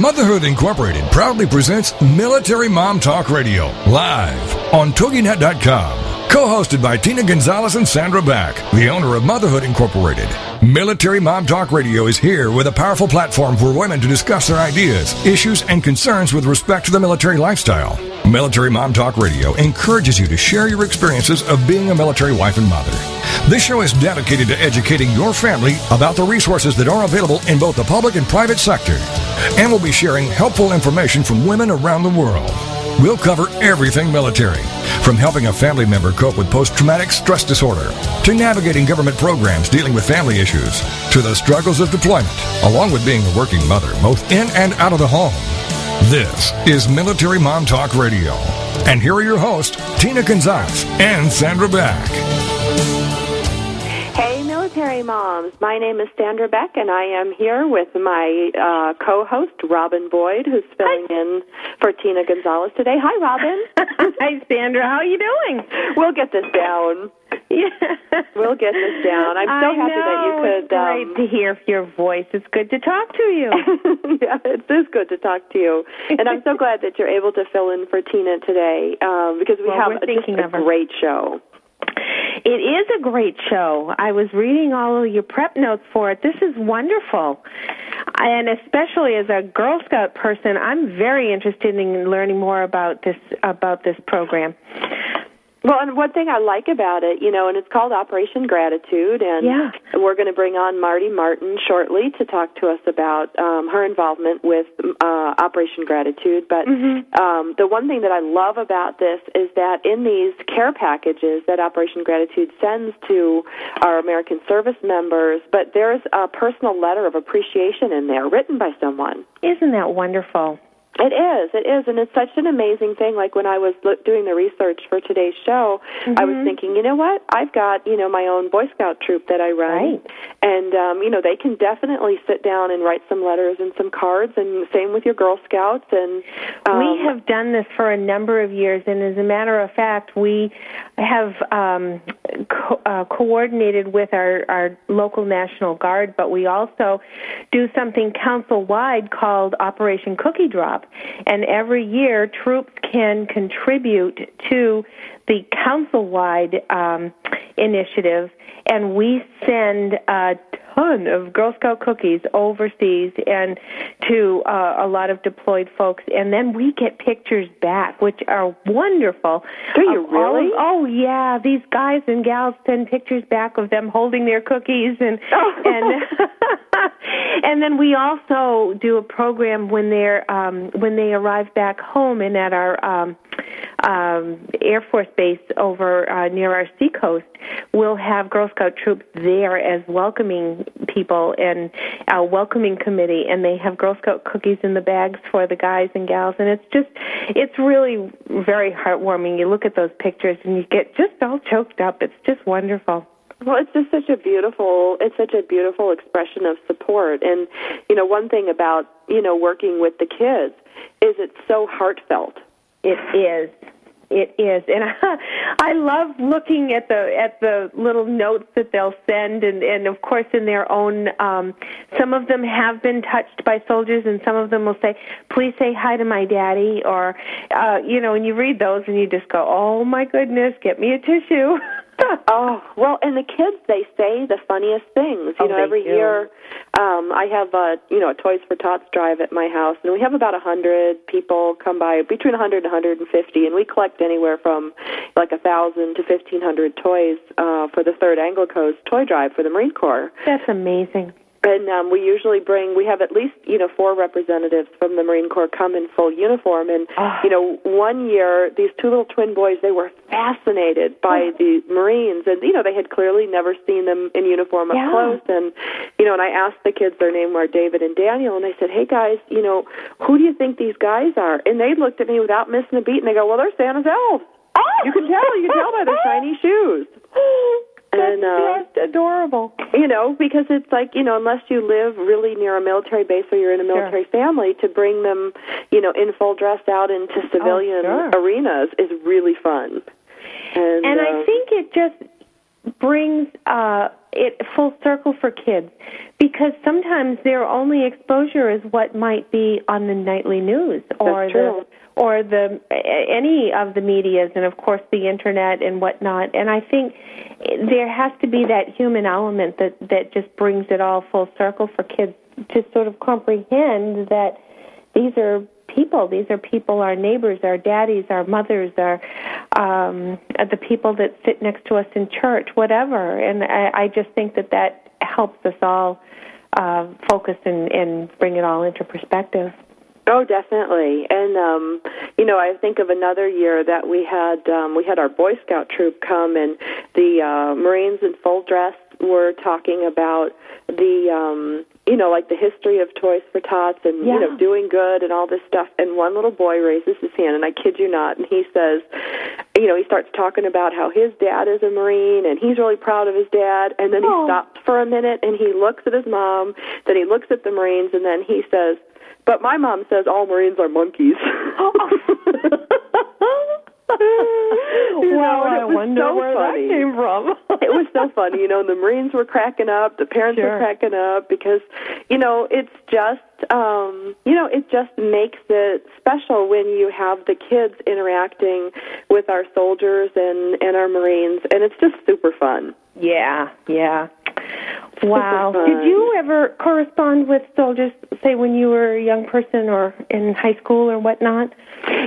Motherhood Incorporated proudly presents Military Mom Talk Radio live on TogiNet.com. Co-hosted by Tina Gonzalez and Sandra Beck, the owner of Motherhood Incorporated. Military Mom Talk Radio is here with a powerful platform for women to discuss their ideas, issues, and concerns with respect to the military lifestyle. Military Mom Talk Radio encourages you to share your experiences of being a military wife and mother. This show is dedicated to educating your family about the resources that are available in both the public and private sector. And we'll be sharing helpful information from women around the world. We'll cover everything military, from helping a family member cope with post traumatic stress disorder, to navigating government programs dealing with family issues, to the struggles of deployment, along with being a working mother, both in and out of the home. This is Military Mom Talk Radio. And here are your hosts, Tina Gonzalez and Sandra Beck. Hey, military moms. My name is Sandra Beck, and I am here with my uh, co host, Robin Boyd, who's filling Hi. in for Tina Gonzalez today. Hi, Robin. Hi, Sandra. How are you doing? We'll get this down. Yeah. We'll get this down. I'm so I happy know. that you could. It's great um, to hear your voice. It's good to talk to you. yeah, it is good to talk to you, and I'm so glad that you're able to fill in for Tina today um, because we Well, have a, just a great show. It is a great show. I was reading all of your prep notes for it. This is wonderful. And especially as a Girl Scout person, I'm very interested in learning more about this about this program. Well, and one thing I like about it, you know, and it's called Operation Gratitude, and Yeah. we're going to bring on Marty Martin shortly to talk to us about um, her involvement with uh, Operation Gratitude. But um, the one thing that I love about this is that in these care packages that Operation Gratitude sends to our American service members, but there's a personal letter of appreciation in there written by someone. Isn't that wonderful? It is, it is, and it's such an amazing thing. Like when I was look, doing the research for today's show, I was thinking, you know what? I've got you know my own Boy Scout troop that I run, Right. and um, you know they can definitely sit down and write some letters and some cards, and same with your Girl Scouts. And um, we have done this for a number of years, and as a matter of fact, we have um, co- uh, coordinated with our, our local National Guard, but we also do something council wide called Operation Cookie Drop. And every year, troops can contribute to the council wide um, initiative, and we send a ton of Girl Scout cookies overseas and to uh, a lot of deployed folks, and then we get pictures back, which are wonderful. Do you of all of- really? oh yeah, these guys and gals send pictures back of them holding their cookies, and and and then we also do a program when they're um, when they arrive back home and at our um, um, Air Force base over uh, near our seacoast, we'll have Girl Scout troops there as welcoming people and a welcoming committee, and they have Girl Scout cookies in the bags for the guys and gals, and it's just it's really very heartwarming. You look at those pictures and you get just all choked up. It's just wonderful. Well, it's just such a beautiful, it's such a beautiful expression of support. And, you know, one thing about, you know, working with the kids is it's so heartfelt. It is. It is, and I, I love looking at the at the little notes that they'll send, and and of course in their own. Um, some of them have been touched by soldiers, and some of them will say, "Please say hi to my daddy," or, uh, you know, and you read those and you just go, "Oh my goodness, get me a tissue." Oh well, and the kids they say the funniest things. You Oh, know, every do. year, um, I have a you know a Toys for Tots drive at my house, and we have about a hundred people come by between a hundred and hundred and fifty, and we collect anywhere from like a thousand to fifteen hundred toys uh, for the Third Anglo Coast Toy Drive for the Marine Corps. That's amazing. And um, we usually bring, we have at least, you know, four representatives from the Marine Corps come in full uniform. And, Ah. you know, one year, these two little twin boys, they were fascinated by Oh. the Marines. And, you know, they had clearly never seen them in uniform up Yeah. close. And, you know, and I asked the kids, their name were David and Daniel, and I said, hey, guys, you know, who do you think these guys are? And they looked at me without missing a beat, and they go, well, they're Santa's elves. You can tell. You can tell by their shiny shoes. And, uh, just adorable. You know, because it's like, you know, unless you live really near a military base or you're in a military family, to bring them, you know, in full dress out into civilian sure. arenas is really fun. And, And uh, I think it just brings uh, it full circle for kids because sometimes their only exposure is what might be on the nightly news or the or the any of the medias and of course the internet and whatnot. And I think there has to be that human element that that just brings it all full circle for kids to sort of comprehend that these are people. These are people, our neighbors, our daddies, our mothers, our um, the people that sit next to us in church, whatever. And I, I just think that that helps us all uh, focus and, and bring it all into perspective. Oh, definitely. And um, you know, I think of another year that we had um, we had our Boy Scout troop come, and the uh, Marines in full dress were talking about the um, you know, like the history of Toys for Tots and you know, doing good and all this stuff. And one little boy raises his hand, and I kid you not, and he says, you know, he starts talking about how his dad is a Marine and he's really proud of his dad. And then he Oh. stops for a minute and he looks at his mom, then he looks at the Marines, and then he says, but my mom says all Marines are monkeys. Oh. You know, and it I wonder so where funny. that came from. it was so funny, you know, the Marines were cracking up, the parents Sure. were cracking up because, you know, it's just um, you know, it just makes it special when you have the kids interacting with our soldiers and and our Marines and it's just super fun. Yeah, yeah. Wow. Did you ever correspond with soldiers, say when you were a young person or in high school or whatnot?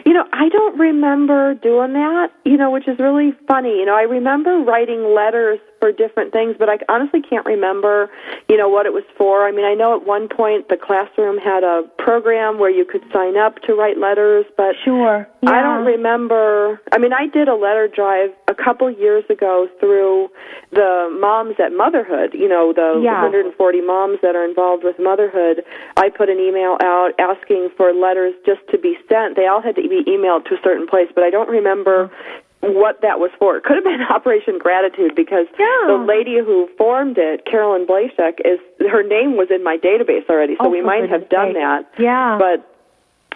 You know, I don't remember doing that, you know, which is really funny. You know, I remember writing letters for different things, but I honestly can't remember, you know, what it was for. I mean, I know at one point the classroom had a program where you could sign up to write letters, but Sure. I don't remember. I mean, I did a letter drive a couple years ago through the moms at Motherhood. You know, the Yeah. 140 moms that are involved with Motherhood. I put an email out asking for letters just to be sent. They all had to be emailed to a certain place, but I don't remember mm-hmm. What that was for. It could have been Operation Gratitude because Yeah. the lady who formed it, Carolyn Blashek, is her name was in my database already, so Oh, we might have done sake. that. Yeah. But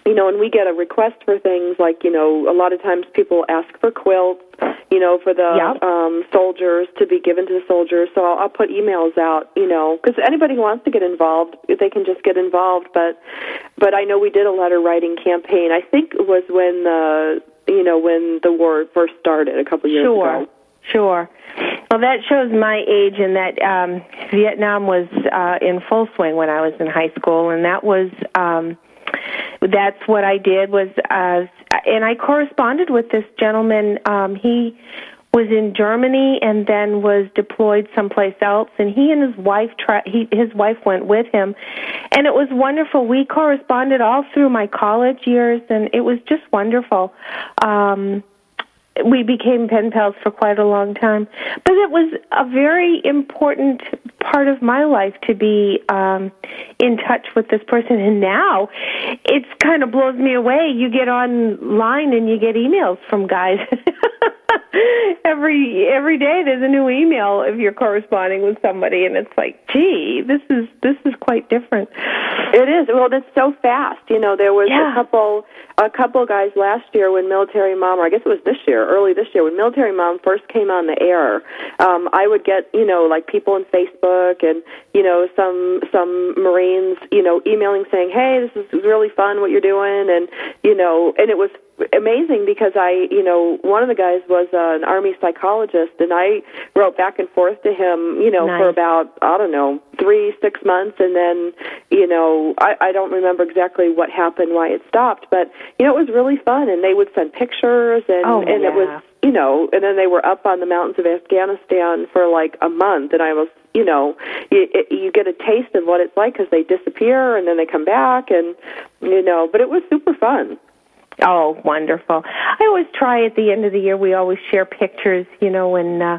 you know, and we get a request for things like, you know, a lot of times people ask for quilts, you know, for the Yep. um, soldiers to be given to the soldiers. So I'll, I'll put emails out, you know, because anybody who wants to get involved, they can just get involved. But, but I know we did a letter writing campaign. I think it was when the, you know, when the war first started a couple years Sure. ago. Sure. Sure. Well, that shows my age, and that um, Vietnam was uh, in full swing when I was in high school, and that was um, that's what I did was, uh, and I corresponded with this gentleman. Um, he was in Germany and then was deployed someplace else and he and his wife tra- he his wife went with him and it was wonderful we corresponded all through my college years and it was just wonderful um we became pen pals for quite a long time. But it was a very important part of my life to be um, in touch with this person. And now it's kind of blows me away. You get online and you get emails from guys. every every day there's a new email if you're corresponding with somebody and it's like gee this is this is quite different It is. Well, it's so fast. You know, there was Yeah. a couple a couple guys last year when Military Mom, or I guess it was this year, early this year, when Military Mom first came on the air. Um, I would get, you know, like people on Facebook and you know some some Marines, you know, emailing saying, "Hey, this is really fun what you're doing," and you know, and it was amazing because I, you know, one of the guys was uh, an army psychologist, and I wrote back and forth to him, you know, Nice. for about I don't know three six months, and then you know I, I don't remember exactly what happened, why it stopped, but you know it was really fun, and they would send pictures, and Oh, and it was you know, and then they were up on the mountains of Afghanistan for like a month, and I was you know you, you get a taste of what it's like because they disappear and then they come back, and you know, but it was super fun. Oh, wonderful. I always try at the end of the year, we always share pictures, you know, when uh,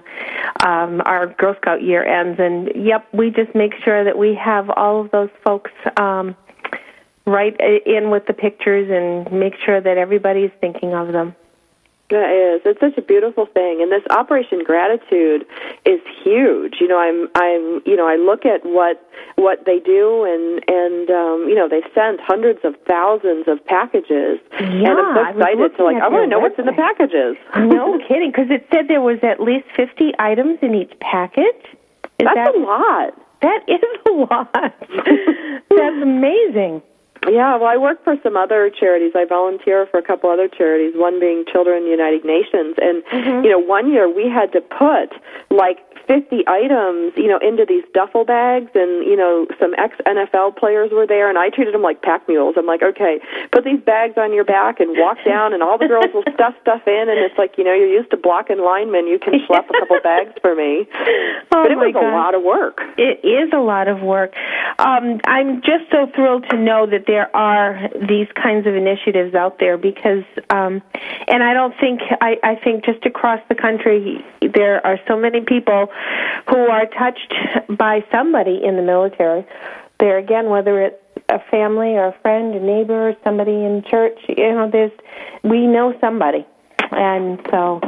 um, our Girl Scout year ends. And, yep, we just make sure that we have all of those folks um, right in with the pictures and make sure that everybody's thinking of them. That is. It's such a beautiful thing, and this Operation Gratitude is huge. You know, I'm, I'm, you know, I look at what what they do, and and um, you know, they sent hundreds of thousands of packages, yeah, and I'm so excited to like. I want to know what's in the packages. no kidding, because it said there was at least fifty items in each package. Is That's that, a lot. That is a lot. That's amazing. Yeah, well, I work for some other charities. I volunteer for a couple other charities, one being Children United Nations. And, mm-hmm. you know, one year we had to put like 50 items, you know, into these duffel bags, and you know, some ex NFL players were there, and I treated them like pack mules. I'm like, okay, put these bags on your back and walk down, and all the girls will stuff stuff in, and it's like, you know, you're used to blocking linemen, you can schlep a couple bags for me. Oh but it was God. a lot of work. It is a lot of work. Um, I'm just so thrilled to know that there are these kinds of initiatives out there because, um, and I don't think I, I think just across the country there are so many people who are touched by somebody in the military. There again, whether it's a family or a friend, a neighbor, somebody in church, you know, there's we know somebody, and so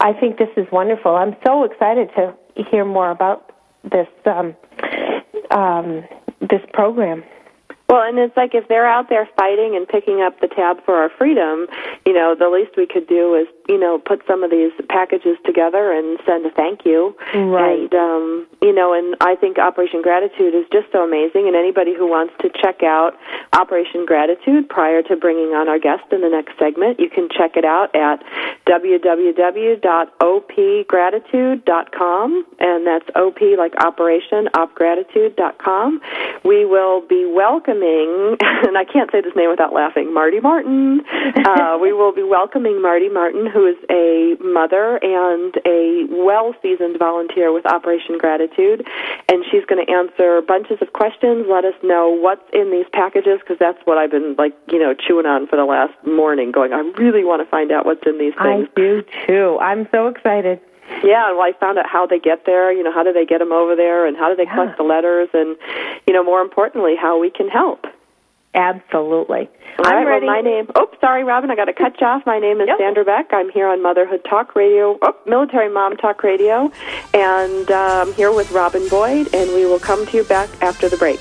I think this is wonderful. I'm so excited to hear more about this um, um, this program. Well, and it's like if they're out there fighting and picking up the tab for our freedom, you know, the least we could do is, you know, put some of these packages together and send a thank you. Right. And, um, you know, and I think Operation Gratitude is just so amazing. And anybody who wants to check out Operation Gratitude prior to bringing on our guest in the next segment, you can check it out at www.opgratitude.com. And that's OP like Operation, opgratitude.com. We will be welcoming and I can't say this name without laughing, Marty Martin. Uh, we will be welcoming Marty Martin, who is a mother and a well seasoned volunteer with Operation Gratitude. And she's going to answer bunches of questions, let us know what's in these packages, because that's what I've been, like, you know, chewing on for the last morning, going, I really want to find out what's in these things. I do too. I'm so excited. Yeah, well, I found out how they get there. You know, how do they get them over there, and how do they yeah. collect the letters, and you know, more importantly, how we can help. Absolutely. All I'm right, ready. Well, my name. Oh, sorry, Robin. I got to cut you off. My name is yep. Sandra Beck. I'm here on Motherhood Talk Radio, oh, Military Mom Talk Radio, and uh, I'm here with Robin Boyd, and we will come to you back after the break.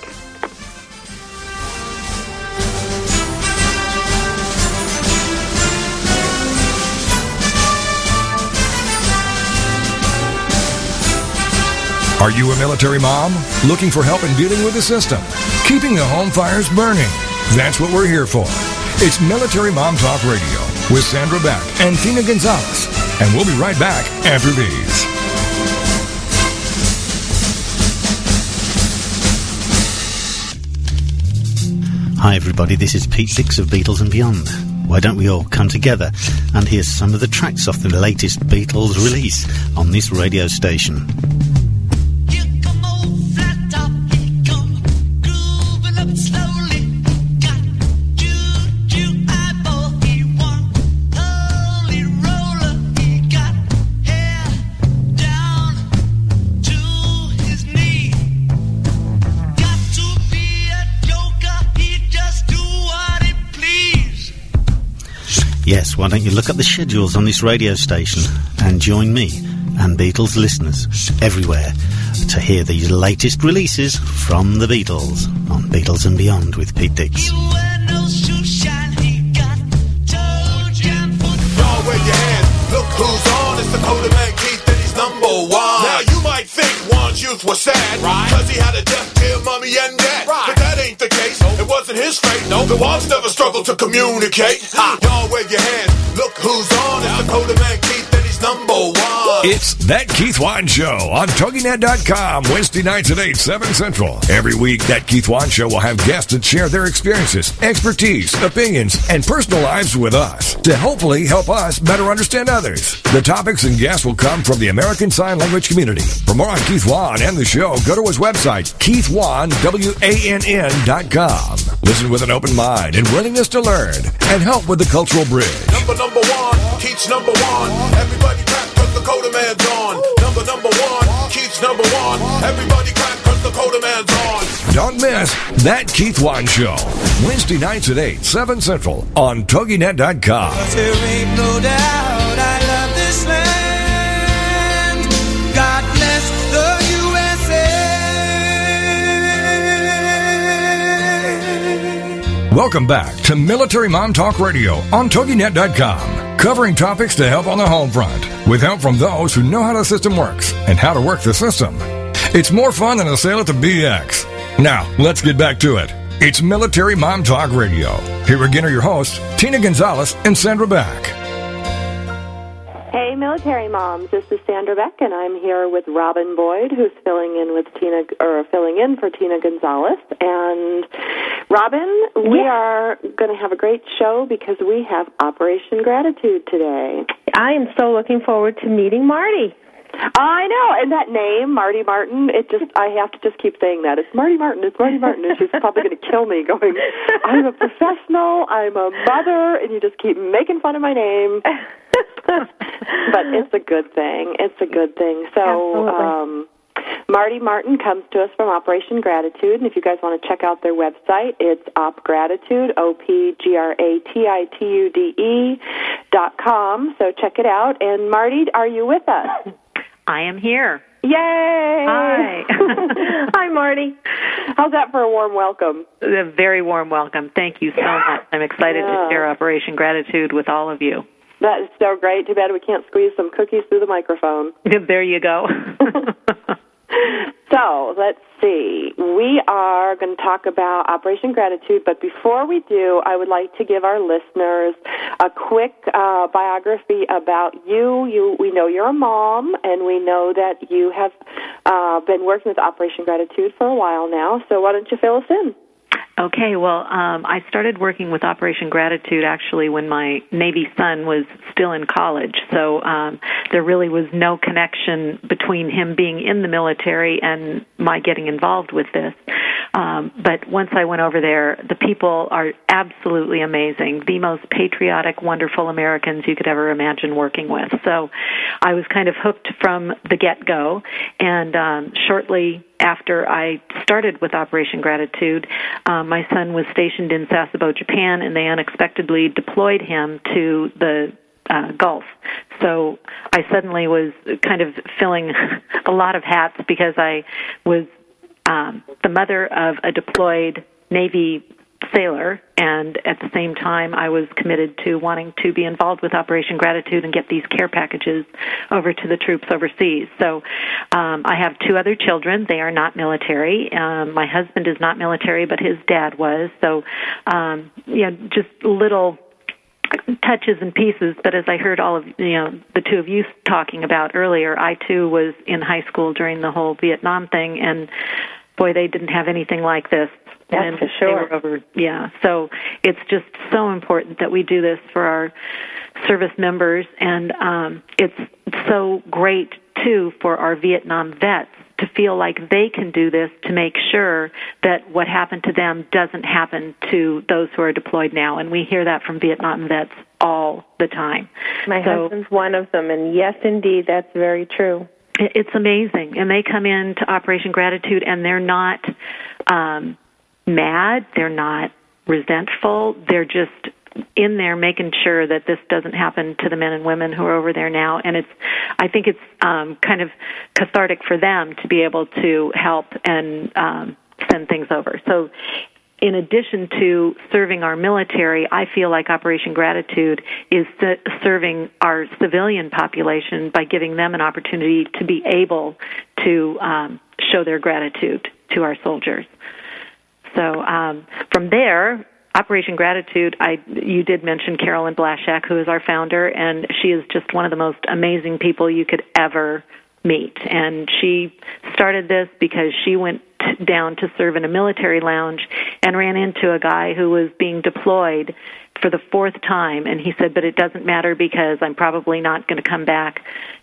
Are you a military mom looking for help in dealing with the system, keeping the home fires burning? That's what we're here for. It's Military Mom Talk Radio with Sandra Beck and Tina Gonzalez. And we'll be right back after these. Hi, everybody. This is Pete Dix of Beatles and Beyond. Why don't we all come together and hear some of the tracks off the latest Beatles release on this radio station? Yes, why don't you look up the schedules on this radio station and join me and Beatles listeners everywhere to hear the latest releases from the Beatles on Beatles and Beyond with Pete Dix. youth was sad. Right. Cause he had a deaf, dear mommy and dad. Wasn't his fate. Nope. The Walls never struggle to communicate. Ha. Y'all wave your hands. Look who's on. It's the Dakota Man Keith and number one. It's That Keith Wann Show on TogiNet.com, Wednesday nights at 8, 7 Central. Every week, That Keith Wann Show will have guests that share their experiences, expertise, opinions, and personal lives with us to hopefully help us better understand others. The topics and guests will come from the American Sign Language community. For more on Keith Wan and the show, go to his website, KeithWann.com. Listen with an open mind and willingness to learn and help with the cultural bridge. Number, number one, Keats number one. Everybody clap cause the Coda man's on. Number number one. Keats number one. Everybody clap cause the Coda man's on. Don't miss That Keith Wann Show. Wednesday nights at 8, 7 Central on TogiNet.com. But there ain't no doubt I love this land. God bless the USA. Welcome back to Military Mom Talk Radio on TogiNet.com covering topics to help on the home front, with help from those who know how the system works and how to work the system. It's more fun than a sale at the BX. Now, let's get back to it. It's Military Mom Talk Radio. Here again are your hosts, Tina Gonzalez and Sandra Beck. Hey, military moms. This is Sandra Beck, and I'm here with Robin Boyd, who's filling in with Tina, or filling in for Tina Gonzalez. And Robin, we are going to have a great show because we have Operation Gratitude today. I am so looking forward to meeting Marty. I know, and that name, Marty Martin, it just, I have to just keep saying that. It's Marty Martin, it's Marty Martin, and she's probably going to kill me going, I'm a professional, I'm a mother, and you just keep making fun of my name. but it's a good thing. It's a good thing. So, um, Marty Martin comes to us from Operation Gratitude, and if you guys want to check out their website, it's opgratitude, O P G R A T I T U D E dot com. So check it out. And Marty, are you with us? I am here. Yay! Hi. Hi, Marty. How's that for a warm welcome? A very warm welcome. Thank you so much. I'm excited Yeah. to share Operation Gratitude with all of you. That is so great. Too bad we can't squeeze some cookies through the microphone. there you go. So let's see. We are going to talk about Operation Gratitude, but before we do, I would like to give our listeners a quick uh, biography about you. You, we know you're a mom, and we know that you have uh, been working with Operation Gratitude for a while now. So why don't you fill us in? Okay, well, um, I started working with Operation Gratitude actually when my Navy son was still in college. So um, there really was no connection between him being in the military and my getting involved with this. Um, but once I went over there, the people are absolutely amazing, the most patriotic, wonderful Americans you could ever imagine working with. So I was kind of hooked from the get go, and um, shortly after I started with Operation Gratitude, um, my son was stationed in Sasebo, Japan, and they unexpectedly deployed him to the uh, Gulf. So I suddenly was kind of filling a lot of hats because I was um, the mother of a deployed Navy sailor, and at the same time, I was committed to wanting to be involved with Operation Gratitude and get these care packages over to the troops overseas. So um, I have two other children. They are not military. Um, my husband is not military, but his dad was. So, um, you know, just little touches and pieces but as i heard all of you know the two of you talking about earlier i too was in high school during the whole vietnam thing and boy they didn't have anything like this That's when for sure. over yeah so it's just so important that we do this for our service members and um it's so great too for our vietnam vets to feel like they can do this to make sure that what happened to them doesn't happen to those who are deployed now. And we hear that from Vietnam vets all the time. My So- husband's one of them, and yes, indeed, that's very true. It's amazing. And they come into Operation Gratitude and they're not um, mad, they're not resentful, they're just in there making sure that this doesn't happen to the men and women who are over there now. And it's i think it's um kind of cathartic for them to be able to help and um send things over. So in addition to serving our military, I feel like Operation Gratitude is serving our civilian population by giving them an opportunity to be able to um, show their gratitude to our soldiers. So um, from there, Operation Gratitude, I you did mention Carolyn Blashek, who is our founder, and she is just one of the most amazing people you could ever meet. And she started this because she went down to serve in a military lounge and ran into a guy who was being deployed for the fourth time and he said but it doesn't matter because i'm probably not going to come back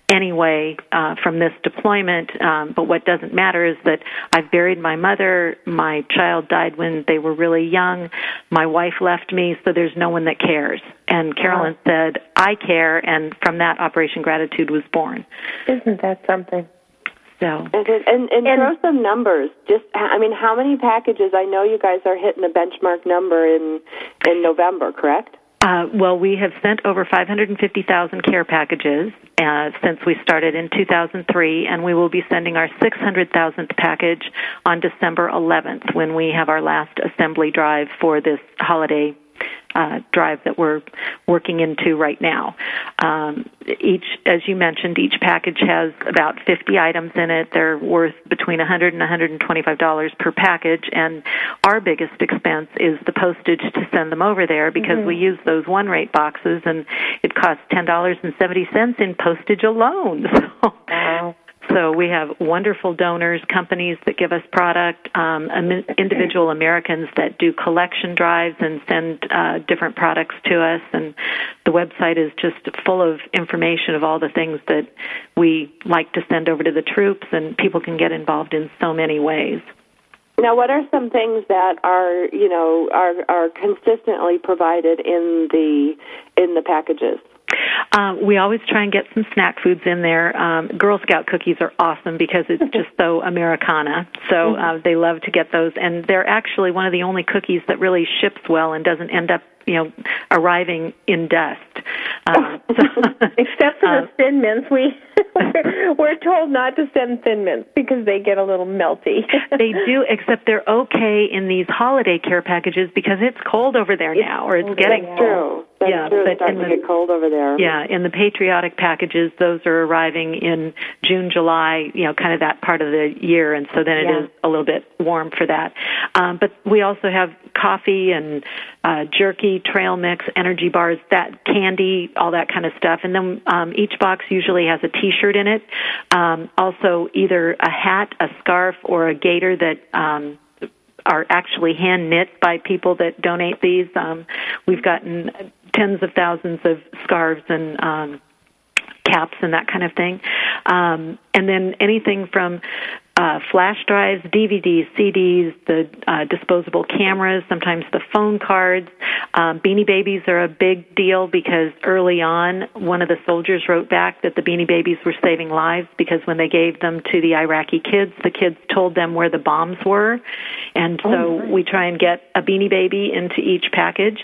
anyway uh, from this deployment um, but what doesn't matter is that i've buried my mother my child died when they were really young my wife left me so there's no one that cares and carolyn said i care and from that operation gratitude was born Isn't that something? so And, and, and, And- throw some numbers. Just, I mean, how many packages? I know you guys are hitting a benchmark number in in November, correct? Uh, well, we have sent over 550,000 care packages uh, since we started in 2003, and we will be sending our 600,000th package on December 11th when we have our last assembly drive for this holiday uh, drive that we're working into right now. Um, each, as you mentioned, each package has about 50 items in it. They're worth between 100 and 125 dollars per package, and our biggest expense is the postage to send them over there because mm-hmm. we use those one rate boxes, and it costs ten dollars and seventy cents in postage alone. So. Wow. So we have wonderful donors, companies that give us product, um, individual Americans that do collection drives and send uh, different products to us. And the website is just full of information of all the things that we like to send over to the troops, and people can get involved in so many ways. Now, what are some things that are you know are are consistently provided in the in the packages? Um, we always try and get some snack foods in there. Um, Girl Scout cookies are awesome because it's just so Americana. So mm-hmm. uh, they love to get those, and they're actually one of the only cookies that really ships well and doesn't end up you know arriving in dust. Uh, so, Except for uh, the thin mints, we we're told not to send thin mints because they get a little melty. they do, except they're okay in these holiday care packages because it's cold over there now, or it's getting true. That's yeah, true. It's starting the, to get cold over there. Yeah, in the patriotic packages, those are arriving in June, July, you know, kind of that part of the year, and so then it yeah. is a little bit warm for that. Um, but we also have coffee and uh, jerky, trail mix, energy bars, that candy, all that kind of stuff. And then um, each box usually has a T-shirt in it. Um, also, either a hat, a scarf, or a gaiter that um, are actually hand knit by people that donate these. Um, we've gotten tens of thousands of scarves and um, caps and that kind of thing. Um, and then anything from uh, flash drives, DVDs, CDs, the uh, disposable cameras, sometimes the phone cards. Um, Beanie Babies are a big deal because early on, one of the soldiers wrote back that the Beanie Babies were saving lives because when they gave them to the Iraqi kids, the kids told them where the bombs were. And so oh, we try and get a Beanie Baby into each package.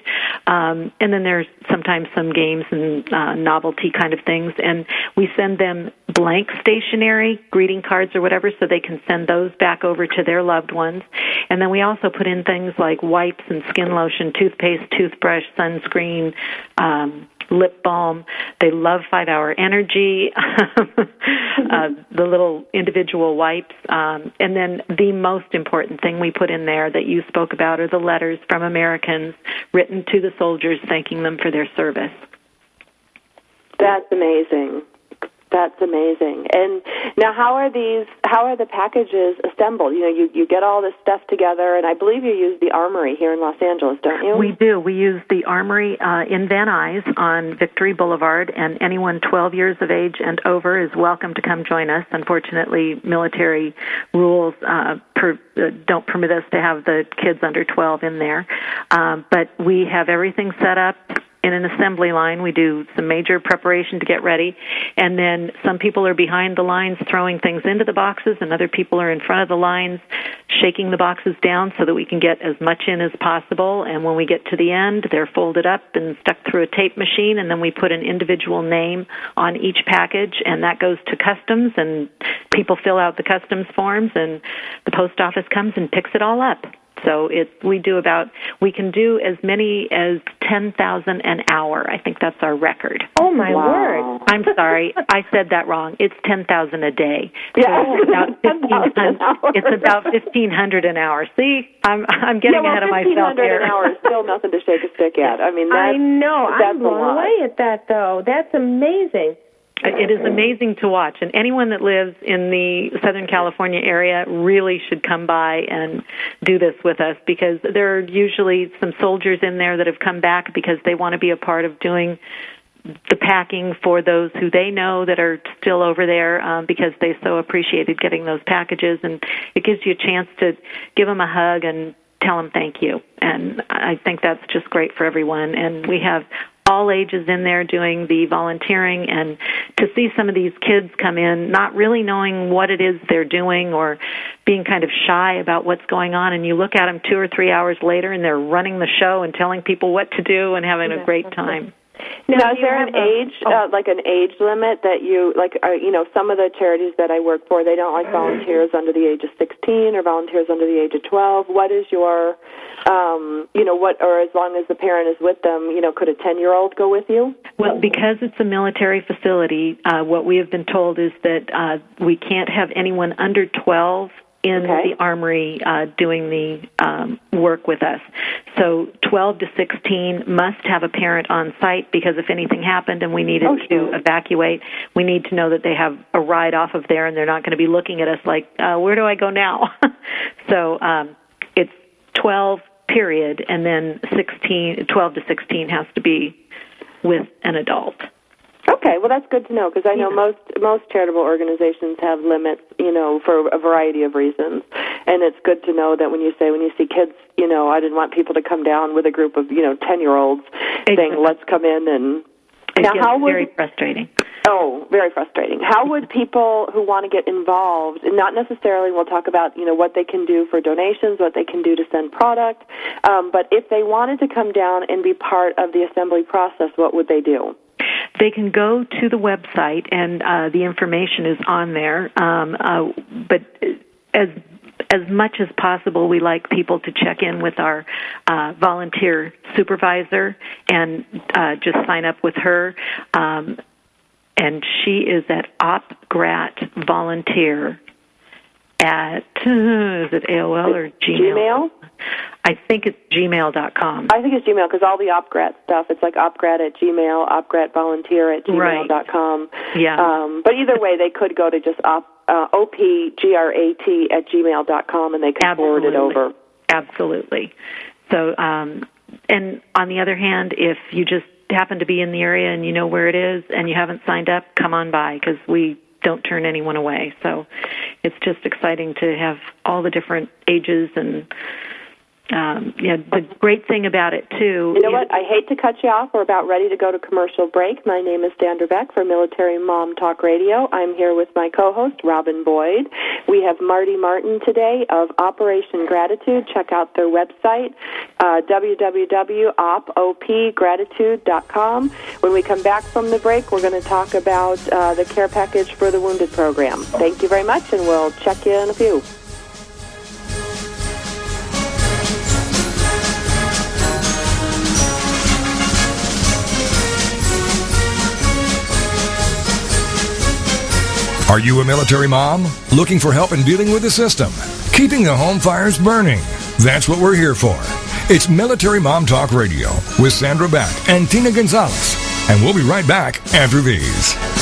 Um, and then there's sometimes some games and uh, novelty kind of things. And we send them blank stationery, greeting cards or whatever, so they can send those back over to their loved ones. And then we also put in things like wipes and skin lotion, toothpaste, toothbrush, sunscreen, um, lip balm. They love Five Hour Energy, uh, the little individual wipes, um, and then the most important thing we put in there that you spoke about are the letters from Americans written to the soldiers thanking them for their service. That's amazing. That's amazing. And now, how are these? How are the packages assembled? You know, you you get all this stuff together, and I believe you use the Armory here in Los Angeles, don't you? We do. We use the Armory uh, in Van Nuys on Victory Boulevard, and anyone 12 years of age and over is welcome to come join us. Unfortunately, military rules uh, per, uh, don't permit us to have the kids under 12 in there, um, but we have everything set up in an assembly line. We do some major preparation to get ready, and then some people are behind the lines throwing things into the boxes, and other people are in front of the lines shaking the boxes down so that we can get as much in as possible. And when we get to the end, they're folded up and stuck through a tape machine, and then we put an individual name on each package, and that goes to customs, and people fill out the customs forms, and the post office comes and picks it all up. So it we do about we can do as many as ten thousand an hour. I think that's our record. Oh my wow. word! I'm sorry, I said that wrong. It's ten thousand a day. Yeah, so it's about fifteen hundred. It's about fifteen hundred an hour. See, I'm I'm getting yeah, well, ahead of myself here. an hour is still nothing to shake a stick at. I mean, that's, I know. That's I'm blown away at that though. That's amazing. It is amazing to watch, and anyone that lives in the Southern California area really should come by and do this with us because there are usually some soldiers in there that have come back because they want to be a part of doing the packing for those who they know that are still over there um, because they so appreciated getting those packages, and it gives you a chance to give them a hug and tell them thank you. And I think that's just great for everyone. And we have all ages in there doing the volunteering and to see some of these kids come in not really knowing what it is they're doing or being kind of shy about what's going on and you look at them 2 or 3 hours later and they're running the show and telling people what to do and having a great time. Now, now is there an age, a, oh. uh, like an age limit that you like? Uh, you know, some of the charities that I work for, they don't like volunteers under the age of sixteen or volunteers under the age of twelve. What is your, um, you know, what or as long as the parent is with them, you know, could a ten-year-old go with you? Well, because it's a military facility, uh, what we have been told is that uh, we can't have anyone under twelve in okay. the armory uh, doing the um, work with us. So 12 to 16 must have a parent on site because if anything happened and we needed oh, sure. to evacuate, we need to know that they have a ride off of there and they're not going to be looking at us like, uh, where do I go now? so um, it's 12 period and then 16, 12 to 16 has to be with an adult. Okay, well that's good to know because I know yeah. most most charitable organizations have limits, you know, for a variety of reasons, and it's good to know that when you say when you see kids, you know, I didn't want people to come down with a group of you know ten year olds exactly. saying let's come in and it now how would very frustrating. Oh, very frustrating. How would people who want to get involved, and not necessarily, we'll talk about you know what they can do for donations, what they can do to send product, um, but if they wanted to come down and be part of the assembly process, what would they do? They can go to the website, and uh, the information is on there. Um, uh, but as as much as possible, we like people to check in with our uh, volunteer supervisor and uh, just sign up with her. Um, and she is at OpGrat Volunteer at is it AOL or Gmail? Gmail. I think it's gmail.com. I think it's Gmail because all the OpGrat stuff, it's like OpGrat at Gmail, OpGrat Volunteer at gmail.com. Right. Yeah. Um, but either way, they could go to just op, uh, opgrat at gmail.com and they can Absolutely. forward it over. Absolutely. So, um, and on the other hand, if you just happen to be in the area and you know where it is and you haven't signed up, come on by because we don't turn anyone away. So it's just exciting to have all the different ages and um, yeah, the great thing about it too. You know what? I hate to cut you off. We're about ready to go to commercial break. My name is Sandra Beck for Military Mom Talk Radio. I'm here with my co-host Robin Boyd. We have Marty Martin today of Operation Gratitude. Check out their website uh, www.opgratitude.com. When we come back from the break, we're going to talk about uh, the care package for the wounded program. Thank you very much, and we'll check you in a few. Are you a military mom? Looking for help in dealing with the system? Keeping the home fires burning? That's what we're here for. It's Military Mom Talk Radio with Sandra Beck and Tina Gonzalez. And we'll be right back after these.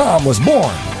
was born.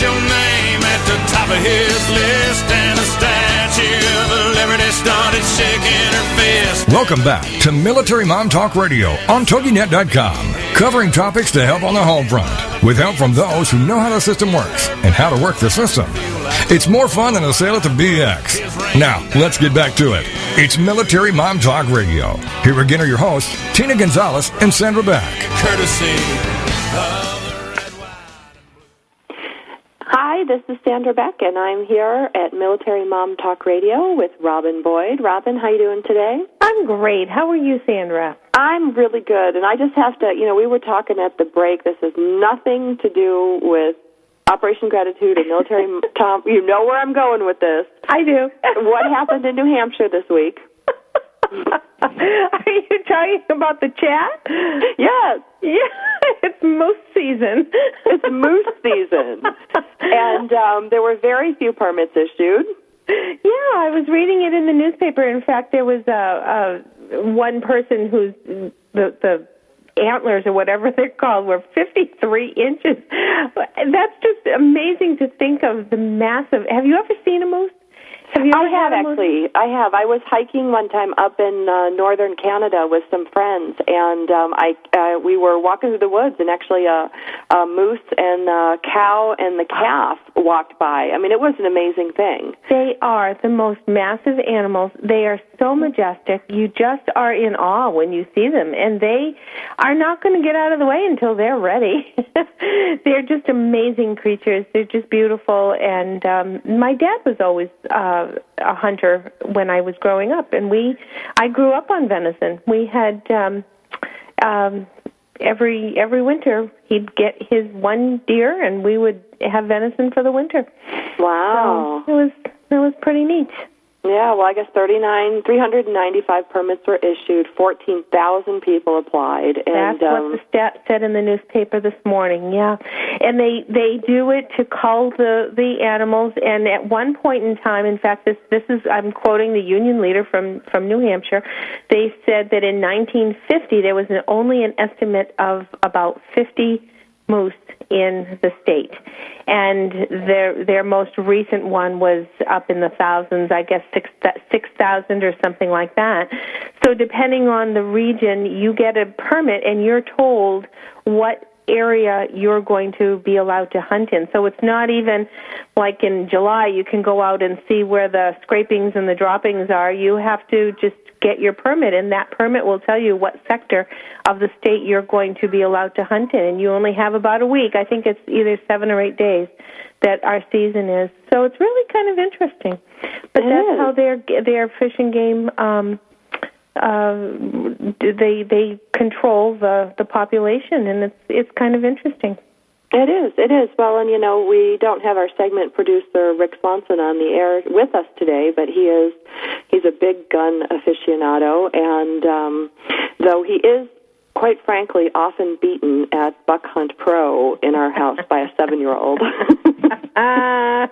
your name at the top of his list, and the Statue of Liberty started shaking her fist. Welcome back to Military Mom Talk Radio on TogiNet.com, covering topics to help on the home front, with help from those who know how the system works and how to work the system. It's more fun than a sale at the BX. Now, let's get back to it. It's Military Mom Talk Radio. Here again are your hosts, Tina Gonzalez and Sandra Beck. Courtesy Hi, this is Sandra Beck, and I'm here at Military Mom Talk Radio with Robin Boyd. Robin, how you doing today? I'm great. How are you, Sandra? I'm really good, and I just have to, you know, we were talking at the break. This has nothing to do with Operation Gratitude or Military Tom. You know where I'm going with this. I do. What happened in New Hampshire this week? Are you talking about the chat? Yes, Yeah, it's moose season. it's moose season, and um, there were very few permits issued. Yeah, I was reading it in the newspaper. In fact, there was a, a one person whose the the antlers or whatever they're called were 53 inches. That's just amazing to think of the massive. Have you ever seen a moose? Have you I have had a moose? actually. I have. I was hiking one time up in uh, northern Canada with some friends, and um, I uh, we were walking through the woods, and actually a, a moose and a cow and the calf walked by. I mean, it was an amazing thing. They are the most massive animals. They are so majestic. You just are in awe when you see them, and they are not going to get out of the way until they're ready. they're just amazing creatures. They're just beautiful. And um, my dad was always uh, a hunter when I was growing up, and we, I grew up on venison. We had. Um, um, every every winter he'd get his one deer and we would have venison for the winter. Wow. So it was it was pretty neat. Yeah, well, I guess 39, 395 permits were issued, 14,000 people applied, and That's um, what the stat said in the newspaper this morning. Yeah, and they they do it to cull the the animals. And at one point in time, in fact, this this is I'm quoting the union leader from from New Hampshire. They said that in 1950 there was an, only an estimate of about 50 moose in the state, and their their most recent one was up in the thousands. I guess six six thousand or something like that. So depending on the region, you get a permit and you're told what area you're going to be allowed to hunt in. So it's not even like in July you can go out and see where the scrapings and the droppings are. You have to just get your permit and that permit will tell you what sector of the state you're going to be allowed to hunt in and you only have about a week. I think it's either 7 or 8 days that our season is. So it's really kind of interesting. But It that's is. how their their Fish and Game um uh, they they control the the population, and it's it's kind of interesting. It is. It is. Well, and you know, we don't have our segment producer Rick Swanson on the air with us today, but he is he's a big gun aficionado, and um, though he is quite frankly often beaten at Buck Hunt Pro in our house by a seven-year-old. Ah,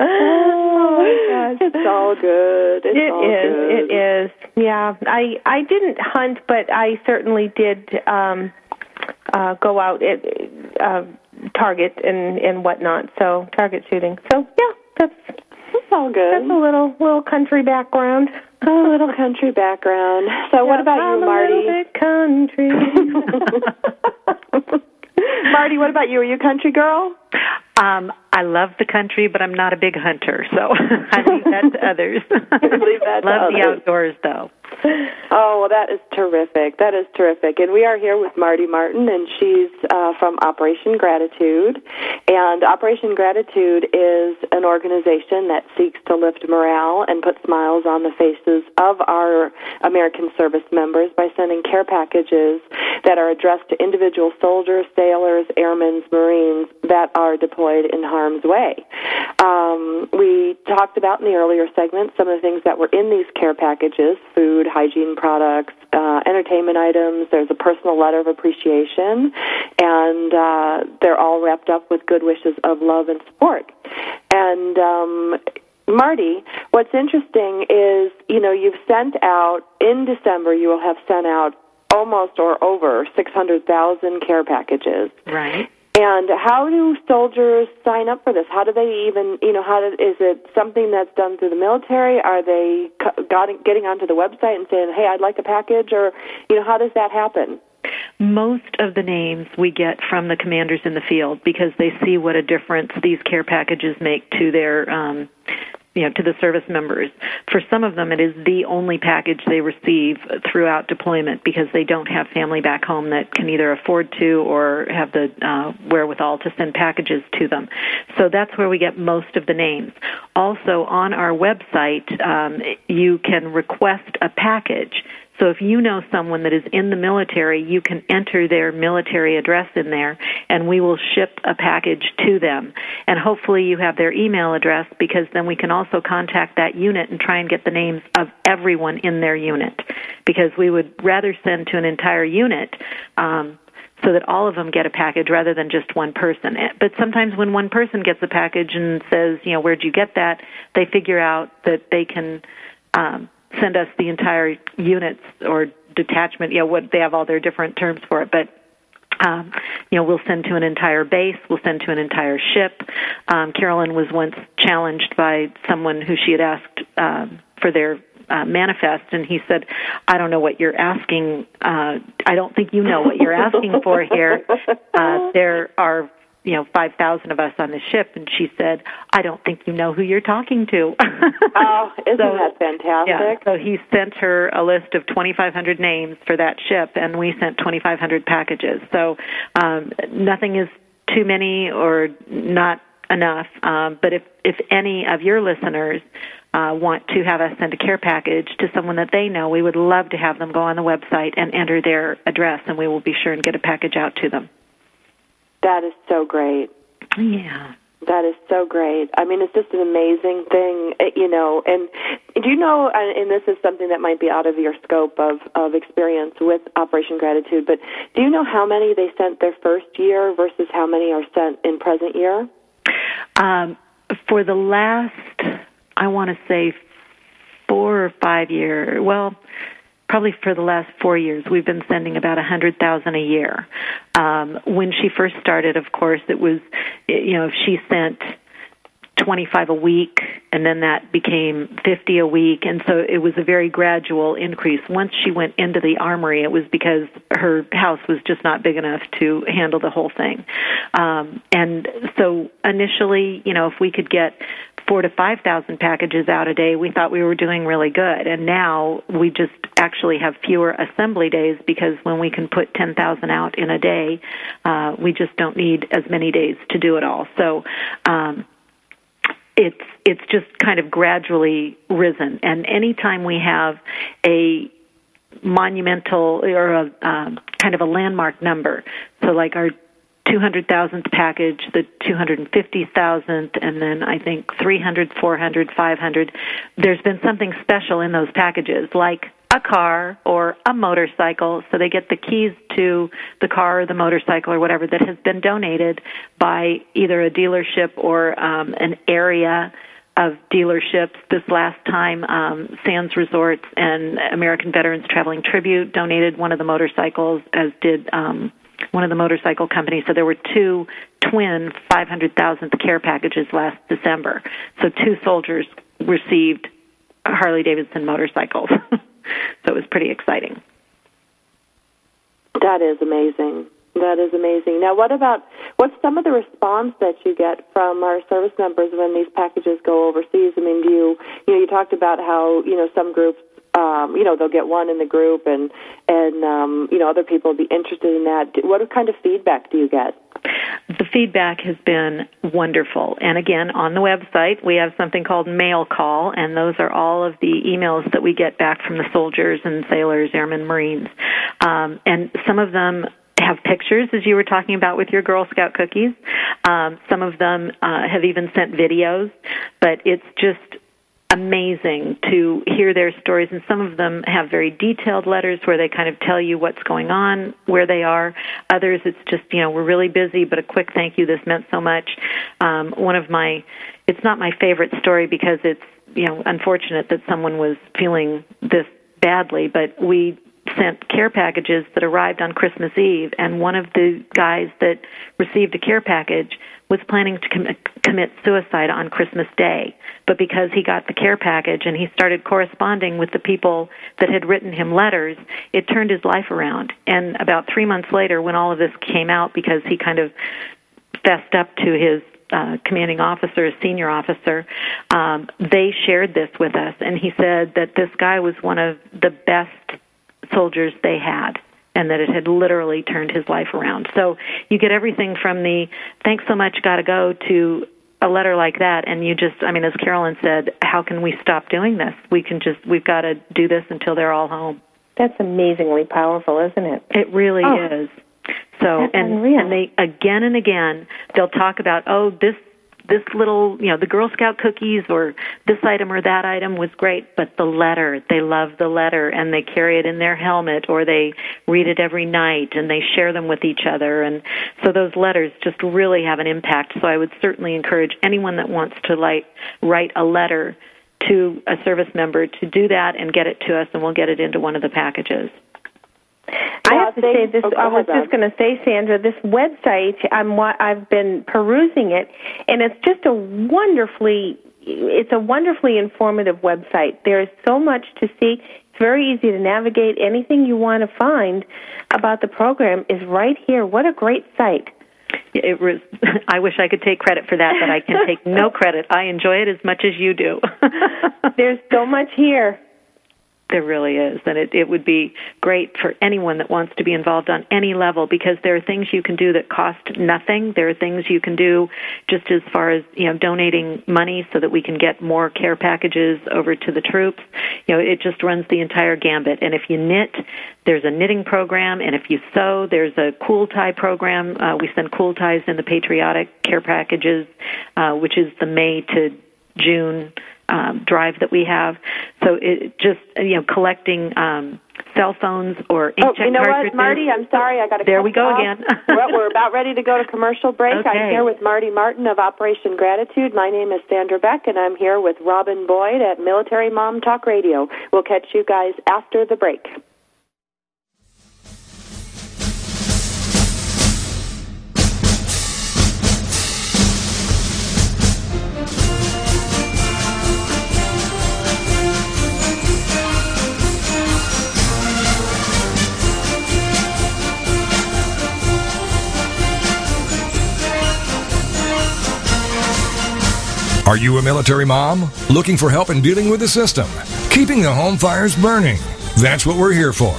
oh my gosh. It's all good. It's It all is. good. It is. Yeah, I I didn't hunt, but I certainly did um, uh, go out at uh, target and and whatnot. So target shooting. So yeah, that's It's all good. that's a little little country background. A little country background. So, what Yeah, about I'm you, a Marty? little bit country. Marty, what about you? Are you a country girl? Um, I love the country, but I'm not a big hunter, so I leave that to others. Leave that to love the outdoors, though. Oh, well, that is terrific. That is terrific. And we are here with Marty Martin, and she's uh, from Operation Gratitude. And Operation Gratitude is an organization that seeks to lift morale and put smiles on the faces of our American service members by sending care packages that are addressed to individual soldiers, sailors, airmen, Marines that are deployed in harm's way. Um, we talked about in the earlier segment some of the things that were in these care packages food, hygiene products, uh, entertainment items. There's a personal letter of appreciation, and uh, they're all wrapped up with good wishes of love and support. And um, Marty, what's interesting is, you know, you've sent out in December. You will have sent out almost or over 600,000 care packages. Right. And how do soldiers sign up for this? How do they even, you know, how do, is it something that's done through the military? Are they getting onto the website and saying, "Hey, I'd like a package," or you know, how does that happen? Most of the names we get from the commanders in the field because they see what a difference these care packages make to their um, you know, to the service members. For some of them, it is the only package they receive throughout deployment because they don't have family back home that can either afford to or have the uh, wherewithal to send packages to them. So that's where we get most of the names. Also, on our website, um, you can request a package so if you know someone that is in the military, you can enter their military address in there and we will ship a package to them. And hopefully you have their email address because then we can also contact that unit and try and get the names of everyone in their unit because we would rather send to an entire unit um, so that all of them get a package rather than just one person. But sometimes when one person gets a package and says, you know, where'd you get that, they figure out that they can um, send us the entire units or detachment. You know, what they have all their different terms for it, but um, you know, we'll send to an entire base, we'll send to an entire ship. Um, Carolyn was once challenged by someone who she had asked um, for their uh, manifest, and he said, "I don't know what you're asking. Uh, I don't think you know what you're asking for here. Uh, there are you know, 5,000 of us on the ship. And she said, I don't think you know who you're talking to. oh, isn't so, that fantastic? Yeah, so he sent her a list of 2,500 names for that ship, and we sent 2,500 packages. So um, nothing is too many or not enough. Um, but if, if any of your listeners uh, want to have us send a care package to someone that they know, we would love to have them go on the website and enter their address, and we will be sure and get a package out to them. That is so great. Yeah. That is so great. I mean, it's just an amazing thing, eh, you know. And do you know? And this is something that might be out of your scope of of experience with Operation Gratitude. But do you know how many they sent their first year versus how many are sent in present year? Um, for the last, I want to say, four or five years. Well, probably for the last four years, we've been sending about a hundred thousand a year. Um, when she first started, of course, it was, you know, she sent 25 a week and then that became 50 a week. And so it was a very gradual increase. Once she went into the armory it was because her house was just not big enough to handle the whole thing. Um and so initially you know if we could get four to five thousand packages out a day we thought we were doing really good. And now we just actually have fewer assembly days because when we can put 10,000 out in a day uh we just don't need as many days to do it all. So um it's it's just kind of gradually risen. And anytime we have a monumental or a um, kind of a landmark number, so like our 200,000th package, the 250,000th, and then I think 300, 400, 500. There's been something special in those packages, like a car or a motorcycle. So they get the keys to the car or the motorcycle or whatever that has been donated by either a dealership or um, an area of dealerships. This last time, um, Sands Resorts and American Veterans Traveling Tribute donated one of the motorcycles, as did um, one of the motorcycle companies. So there were two twin 500,000th care packages last December. So two soldiers received Harley Davidson motorcycles. so it was pretty exciting. That is amazing. That is amazing. Now, what about what's some of the response that you get from our service members when these packages go overseas? I mean, do you you know you talked about how you know some groups um, you know they'll get one in the group, and and um, you know other people will be interested in that. What kind of feedback do you get? The feedback has been wonderful. And again, on the website, we have something called Mail Call, and those are all of the emails that we get back from the soldiers and sailors, airmen, Marines. Um, and some of them have pictures, as you were talking about with your Girl Scout cookies. Um, some of them uh, have even sent videos, but it's just amazing to hear their stories and some of them have very detailed letters where they kind of tell you what's going on where they are. Others it's just you know we're really busy but a quick thank you this meant so much. Um, one of my it's not my favorite story because it's you know unfortunate that someone was feeling this badly but we sent care packages that arrived on Christmas Eve, and one of the guys that received a care package was planning to com- commit suicide on Christmas Day. But because he got the care package and he started corresponding with the people that had written him letters, it turned his life around. And about three months later, when all of this came out, because he kind of fessed up to his uh, commanding officer, senior officer, um, they shared this with us, and he said that this guy was one of the best soldiers they had and that it had literally turned his life around. So you get everything from the thanks so much, gotta go to a letter like that and you just I mean as Carolyn said, how can we stop doing this? We can just we've got to do this until they're all home. That's amazingly powerful, isn't it? It really oh, is. So and unreal. and they again and again they'll talk about oh this this little, you know, the Girl Scout cookies or this item or that item was great, but the letter, they love the letter and they carry it in their helmet or they read it every night and they share them with each other. And so those letters just really have an impact. So I would certainly encourage anyone that wants to like write a letter to a service member to do that and get it to us and we'll get it into one of the packages. I have to say this. Oh, I was just going to say, Sandra, this website. I'm. I've been perusing it, and it's just a wonderfully. It's a wonderfully informative website. There is so much to see. It's very easy to navigate. Anything you want to find about the program is right here. What a great site! It was. I wish I could take credit for that, but I can take no credit. I enjoy it as much as you do. There's so much here. There really is. And it, it would be great for anyone that wants to be involved on any level because there are things you can do that cost nothing. There are things you can do just as far as, you know, donating money so that we can get more care packages over to the troops. You know, it just runs the entire gambit. And if you knit, there's a knitting program. And if you sew, there's a cool tie program. Uh, we send cool ties in the patriotic care packages, uh, which is the May to June um, drive that we have. So it just you know collecting um, cell phones or inkjet oh, you know cartridges. what, Marty? I'm sorry, I got to. There we go off. again. well, we're about ready to go to commercial break. Okay. I'm here with Marty Martin of Operation Gratitude. My name is Sandra Beck, and I'm here with Robin Boyd at Military Mom Talk Radio. We'll catch you guys after the break. Are you a military mom? Looking for help in dealing with the system? Keeping the home fires burning? That's what we're here for.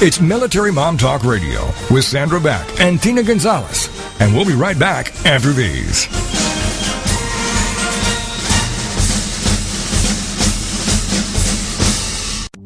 It's Military Mom Talk Radio with Sandra Beck and Tina Gonzalez. And we'll be right back after these.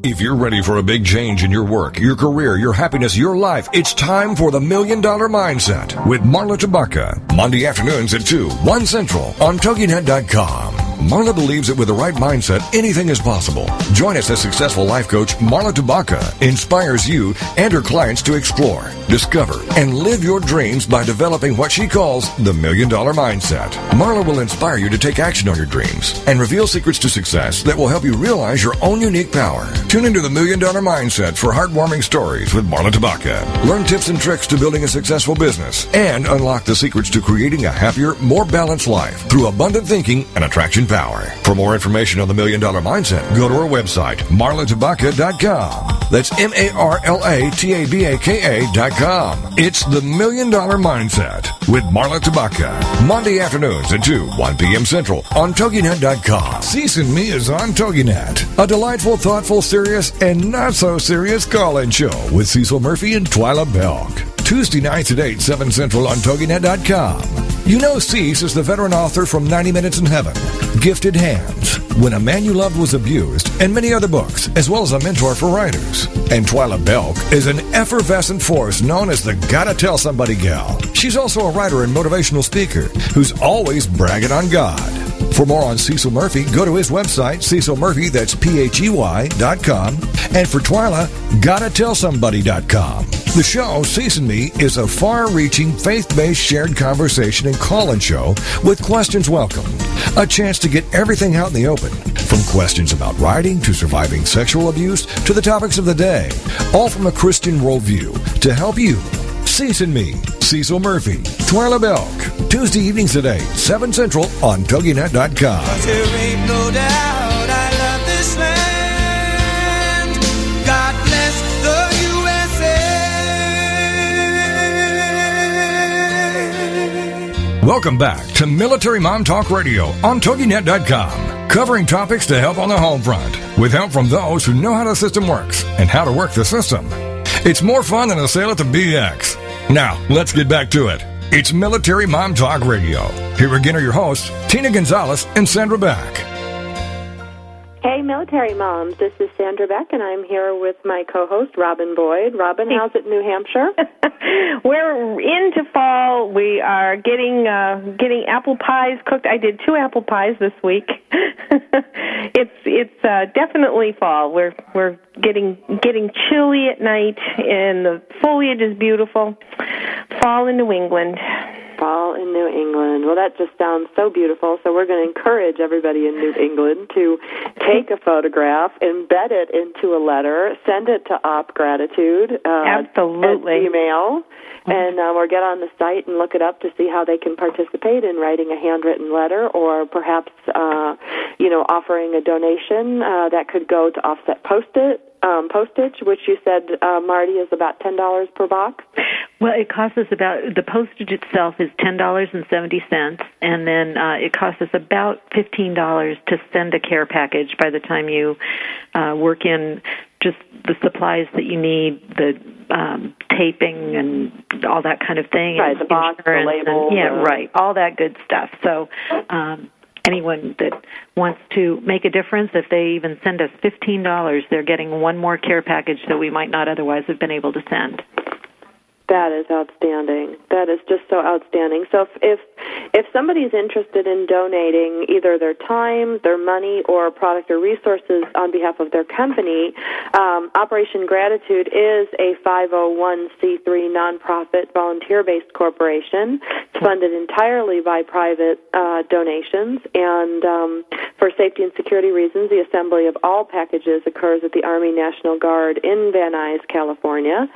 If you're ready for a big change in your work, your career, your happiness, your life, it's time for the Million Dollar Mindset with Marla Tabaka. Monday afternoons at 2, 1 Central on TogiNet.com. Marla believes that with the right mindset, anything is possible. Join us as successful life coach Marla Tabaka inspires you and her clients to explore, discover, and live your dreams by developing what she calls the Million Dollar Mindset. Marla will inspire you to take action on your dreams and reveal secrets to success that will help you realize your own unique power. Tune into the Million Dollar Mindset for heartwarming stories with Marla Tabaka. Learn tips and tricks to building a successful business and unlock the secrets to creating a happier, more balanced life through abundant thinking and attraction power. For more information on the Million Dollar Mindset, go to our website, marlatabaka.com. That's M-A-R-L-A-T-A-B-A-K-A dot com. It's the Million Dollar Mindset with Marla Tabaka. Monday afternoons at 2, 1 p.m. Central on TogiNet.com. Cec and Me is on TogiNet. A delightful, thoughtful, serious, and not so serious call-in show with Cecil Murphey and Twila Belk. Tuesday nights at 8, 7 Central on TogiNet.com. You know Cec is the veteran author from 90 Minutes in Heaven, Gifted Hands, When a Man You Loved Was Abused, and many other books, as well as a mentor for writers. And Twila Belk is an effervescent force known as the Gotta Tell Somebody gal. She's also a writer and motivational speaker who's always bragging on God. For more on Cecil Murphey, go to his website, Cecil Murphey, that's P-H-E-Y dot com. And for Twila, gotta tell somebody.com. The show, Season Me, is a far-reaching, faith-based shared conversation and call-in show with questions welcome. A chance to get everything out in the open, from questions about writing to surviving sexual abuse to the topics of the day, all from a Christian worldview to help you. Season Me, Cecil Murphey, Twila Belk, Tuesday evenings at 8, 7 Central on TogiNet.com. There ain't no doubt I love this land. God bless the USA. Welcome back to Military Mom Talk Radio on TogiNet.com, covering topics to help on the home front, with help from those who know how the system works and how to work the system. It's more fun than a sale at the BX. Now, let's get back to it. It's Military Mom Talk Radio. Here again are your hosts, Tina Gonzalez and Sandra Beck. Hey, military moms. This is Sandra Beck, and I'm here with my co-host Robin Boyd. Robin, how's it New Hampshire? We're into fall. We are getting uh, getting apple pies cooked. I did two apple pies this week. it's it's uh, definitely fall. We're we're getting getting chilly at night, and the foliage is beautiful. Fall in New England. Fall in New England. Well, that just sounds so beautiful. So we're going to encourage everybody in New England to take a photograph, embed it into a letter, send it to Op Gratitude. Uh, Absolutely. Email. And um, or get on the site and look it up to see how they can participate in writing a handwritten letter, or perhaps uh, you know offering a donation uh, that could go to offset postage, um, postage, which you said uh, Marty is about ten dollars per box. Well, it costs us about the postage itself is ten dollars and seventy cents, and then uh, it costs us about fifteen dollars to send a care package. By the time you uh, work in just the supplies that you need, the um, taping and all that kind of thing, Right, and the box, the label, and, yeah, the- right, all that good stuff. So. Um, Anyone that wants to make a difference, if they even send us fifteen dollars, they're getting one more care package that we might not otherwise have been able to send. That is outstanding. That is just so outstanding. So if if, if somebody is interested in donating either their time, their money, or product or resources on behalf of their company, um, Operation Gratitude is a 501c3 nonprofit volunteer-based corporation. It's funded entirely by private uh, donations, and um, for safety and security reasons, the assembly of all packages occurs at the Army National Guard in Van Nuys, California.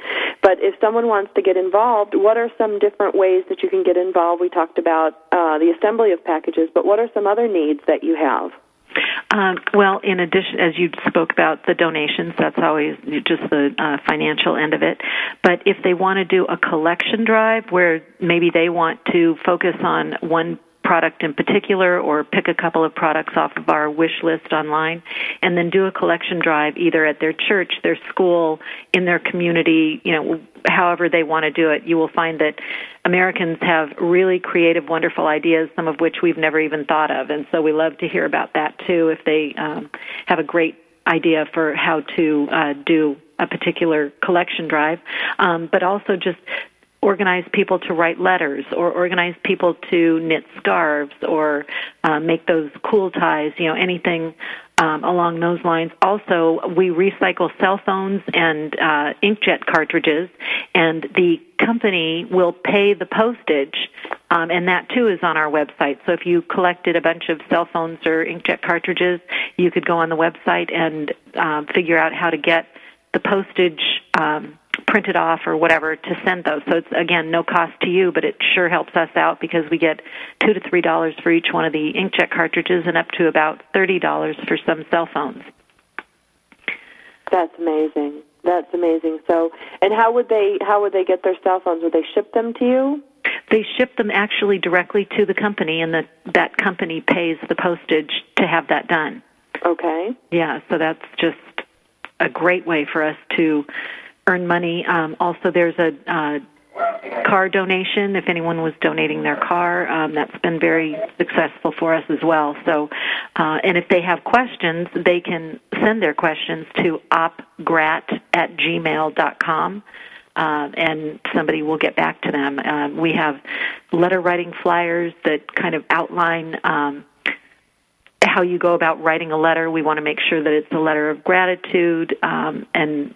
But if someone wants to get involved, what are some different ways that you can get involved? We talked about uh, the assembly of packages, but what are some other needs that you have? Um, well, in addition, as you spoke about the donations, that's always just the uh, financial end of it. But if they want to do a collection drive where maybe they want to focus on one product in particular or pick a couple of products off of our wish list online and then do a collection drive either at their church, their school, in their community, you know, however they want to do it, you will find that Americans have really creative, wonderful ideas, some of which we've never even thought of. And so we love to hear about that too if they um, have a great idea for how to uh, do a particular collection drive, um, but also just organize people to write letters or organize people to knit scarves or uh, make those cool ties, you know, anything um, along those lines. Also, we recycle cell phones and uh, inkjet cartridges, and the company will pay the postage, um, and that too is on our website. So if you collected a bunch of cell phones or inkjet cartridges, you could go on the website and um, figure out how to get the postage um, printed off or whatever to send those. So it's again no cost to you, but it sure helps us out because we get two to three dollars for each one of the inkjet cartridges, and up to about thirty dollars for some cell phones. That's amazing. That's amazing. So, and how would they how would they get their cell phones? Would they ship them to you? They ship them actually directly to the company, and the, that company pays the postage to have that done. Okay. Yeah, so that's just a great way for us to earn money. Um, also, there's a uh, car donation. If anyone was donating their car, um, that's been very successful for us as well. So, uh, and if they have questions, they can send their questions to opgrat at gmail.com. Uh, and somebody will get back to them. Uh, we have letter writing flyers that kind of outline um, how you go about writing a letter. We want to make sure that it's a letter of gratitude um, and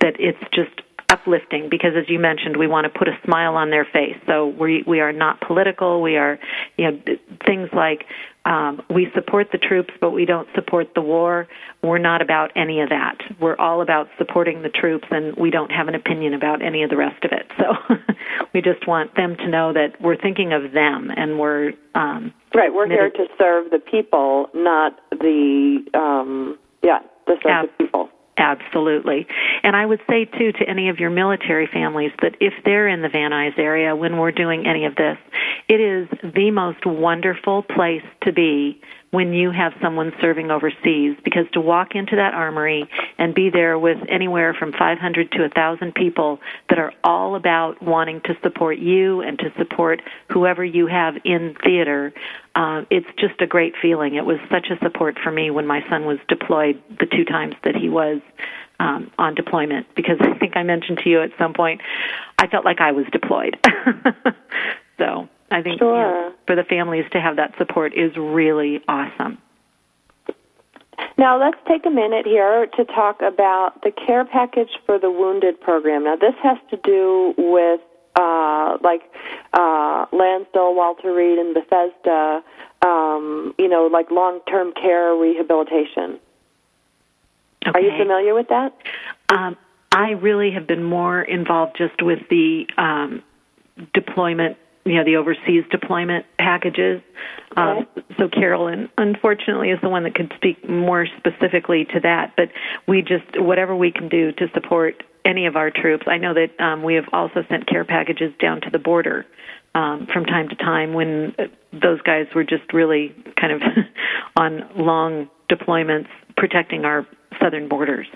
that it's just uplifting because as you mentioned we want to put a smile on their face. So we we are not political. We are you know things like um, we support the troops but we don't support the war. We're not about any of that. We're all about supporting the troops and we don't have an opinion about any of the rest of it. So we just want them to know that we're thinking of them and we're um, right we're here to serve the people not the um, yeah the serve yeah. the people Absolutely. And I would say, too, to any of your military families that if they're in the Van Nuys area when we're doing any of this, it is the most wonderful place to be when you have someone serving overseas because to walk into that armory and be there with anywhere from 500 to 1,000 people that are all about wanting to support you and to support whoever you have in theater, uh, it's just a great feeling. It was such a support for me when my son was deployed the two times that he was um, on deployment because I think I mentioned to you at some point I felt like I was deployed. so I think sure. you know, for the families to have that support is really awesome. Now, let's take a minute here to talk about the care package for the wounded program. Now, this has to do with uh, like uh, Landstuhl, Walter Reed, and Bethesda, um, you know, like long term care rehabilitation. Okay. Are you familiar with that? Um, I really have been more involved just with the um, deployment you know the overseas deployment packages. Um, so Carolyn, unfortunately, is the one that could speak more specifically to that. But we just whatever we can do to support any of our troops. I know that um, we have also sent care packages down to the border um, from time to time when those guys were just really kind of on long deployments protecting our southern borders.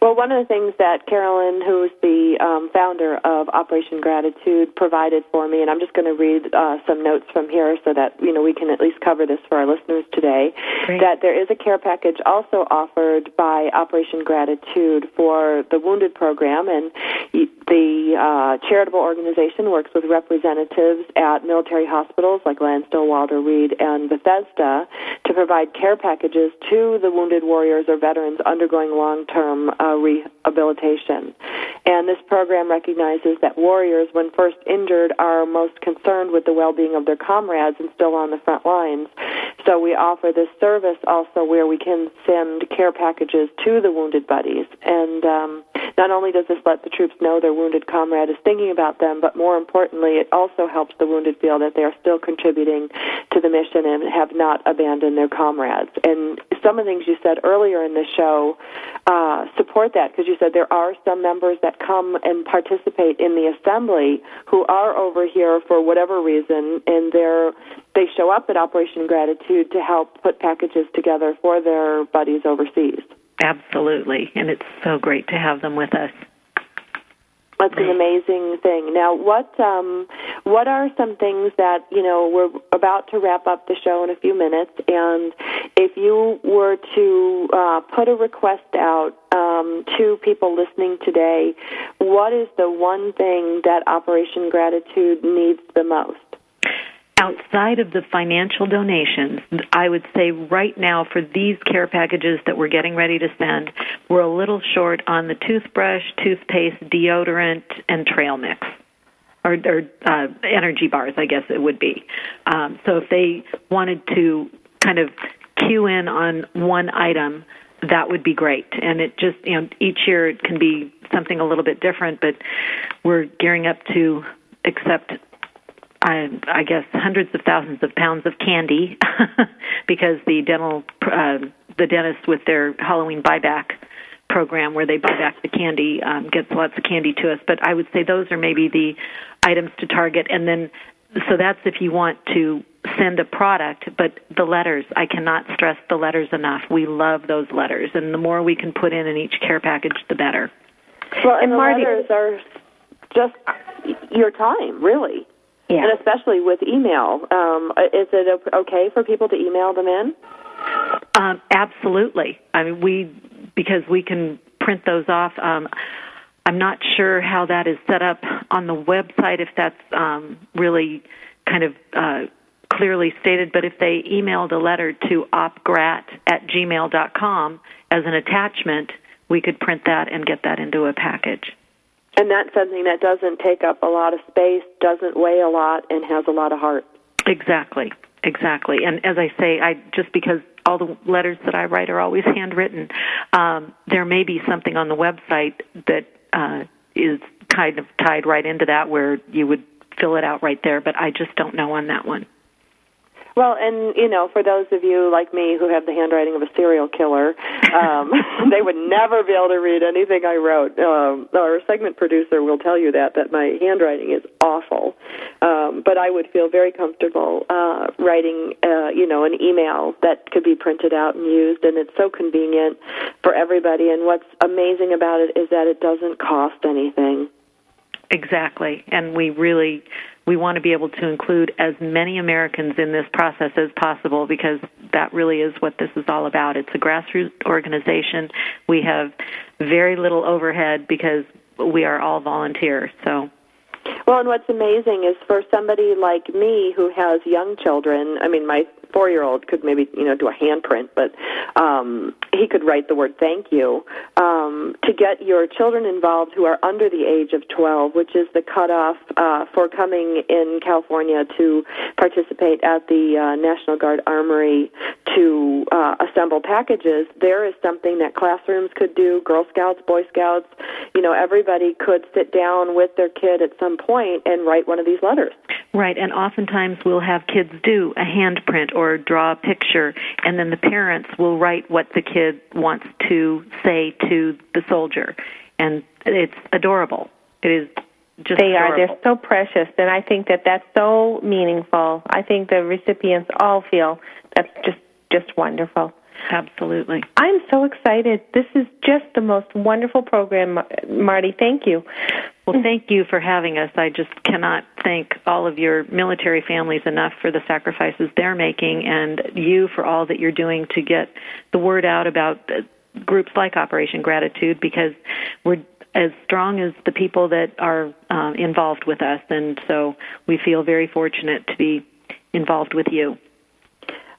Well, one of the things that Carolyn, who's the um, founder of Operation Gratitude, provided for me, and I'm just going to read uh, some notes from here so that you know we can at least cover this for our listeners today. Great. That there is a care package also offered by Operation Gratitude for the wounded program, and the uh, charitable organization works with representatives at military hospitals like Landstuhl, Walter Reed, and Bethesda to provide care packages to the wounded warriors or veterans undergoing long-term uh, rehabilitation. And this program recognizes that warriors, when first injured, are most concerned with the well-being of their comrades and still on the front lines. So we offer this service also where we can send care packages to the wounded buddies. And um, not only does this let the troops know their wounded comrade is thinking about them, but more importantly, it also helps the wounded feel that they are still contributing to the mission and have not abandoned their comrades. And some of the things you said earlier in the show uh, support that because you said there are some members that come and participate in the assembly who are over here for whatever reason, and they're they show up at Operation Gratitude to help put packages together for their buddies overseas. Absolutely, and it's so great to have them with us. That's an amazing thing. Now, what um, what are some things that you know we're about to wrap up the show in a few minutes, and if you were to uh, put a request out um, to people listening today, what is the one thing that Operation Gratitude needs the most? Outside of the financial donations, I would say right now for these care packages that we're getting ready to send, we're a little short on the toothbrush, toothpaste, deodorant, and trail mix. Or, or uh, energy bars, I guess it would be. Um, so if they wanted to kind of cue in on one item, that would be great. And it just, you know, each year it can be something a little bit different, but we're gearing up to accept I, I guess hundreds of thousands of pounds of candy because the dental uh, the dentist with their Halloween buyback program where they buy back the candy um, gets lots of candy to us. But I would say those are maybe the items to target, and then so that's if you want to send a product, but the letters, I cannot stress the letters enough. We love those letters, and the more we can put in in each care package, the better. Well, and, and the Marty, letters are just your time, really. Yeah. And especially with email. Um, is it okay for people to email them in? Um, absolutely. I mean, we because we can print those off. Um, I'm not sure how that is set up on the website. If that's um, really kind of uh, clearly stated, but if they emailed a letter to opgrat at gmail.com as an attachment, we could print that and get that into a package. And that's something that doesn't take up a lot of space, doesn't weigh a lot, and has a lot of heart. Exactly, exactly. And as I say, I just because all the letters that I write are always handwritten, um, there may be something on the website that uh, is kind of tied right into that where you would fill it out right there, but I just don't know on that one. Well, and you know, for those of you like me who have the handwriting of a serial killer, um, they would never be able to read anything I wrote. Um, our segment producer will tell you that that my handwriting is awful, um, but I would feel very comfortable uh, writing, uh, you know, an email that could be printed out and used, and it's so convenient for everybody. And what's amazing about it is that it doesn't cost anything. Exactly, and we really we want to be able to include as many Americans in this process as possible because that really is what this is all about. It's a grassroots organization. We have very little overhead because we are all volunteers. So well, and what's amazing is for somebody like me who has young children, I mean, my four year old could maybe you know do a handprint, but um, he could write the word thank you. Um, to get your children involved who are under the age of 12, which is the cutoff uh, for coming in California to participate at the uh, National Guard Armory to uh, assemble packages, there is something that classrooms could do, Girl Scouts, Boy Scouts, you know, everybody could sit down with their kid at some point and write one of these letters. Right, and oftentimes we'll have kids do a handprint or draw a picture, and then the parents will write what the kid wants to say to the soldier, and it's adorable. It is just they adorable. are they're so precious and i think that that's so meaningful i think the recipients all feel that's just just wonderful Absolutely. I'm so excited. This is just the most wonderful program, Marty. Thank you. Well, thank you for having us. I just cannot thank all of your military families enough for the sacrifices they're making and you for all that you're doing to get the word out about groups like Operation Gratitude because we're as strong as the people that are uh, involved with us. And so we feel very fortunate to be involved with you.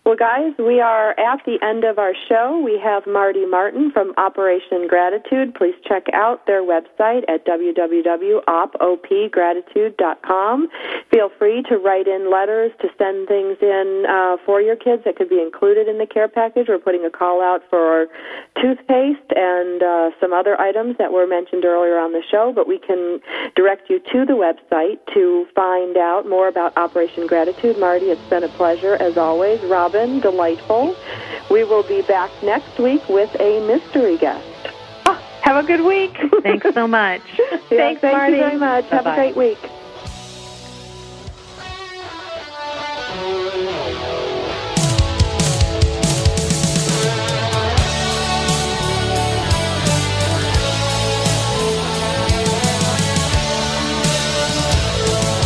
Well, guys, we are at the end of our show. We have Marty Martin from Operation Gratitude. Please check out their website at www.opopgratitude.com. Feel free to write in letters to send things in uh, for your kids that could be included in the care package. We're putting a call out for toothpaste and uh, some other items that were mentioned earlier on the show, but we can direct you to the website to find out more about Operation Gratitude. Marty, it's been a pleasure as always. Robin, Robin, delightful. We will be back next week with a mystery guest. Oh, have a good week. Thanks so much. yeah, Thanks, thank Marty. you very much. Bye-bye. Have a great week.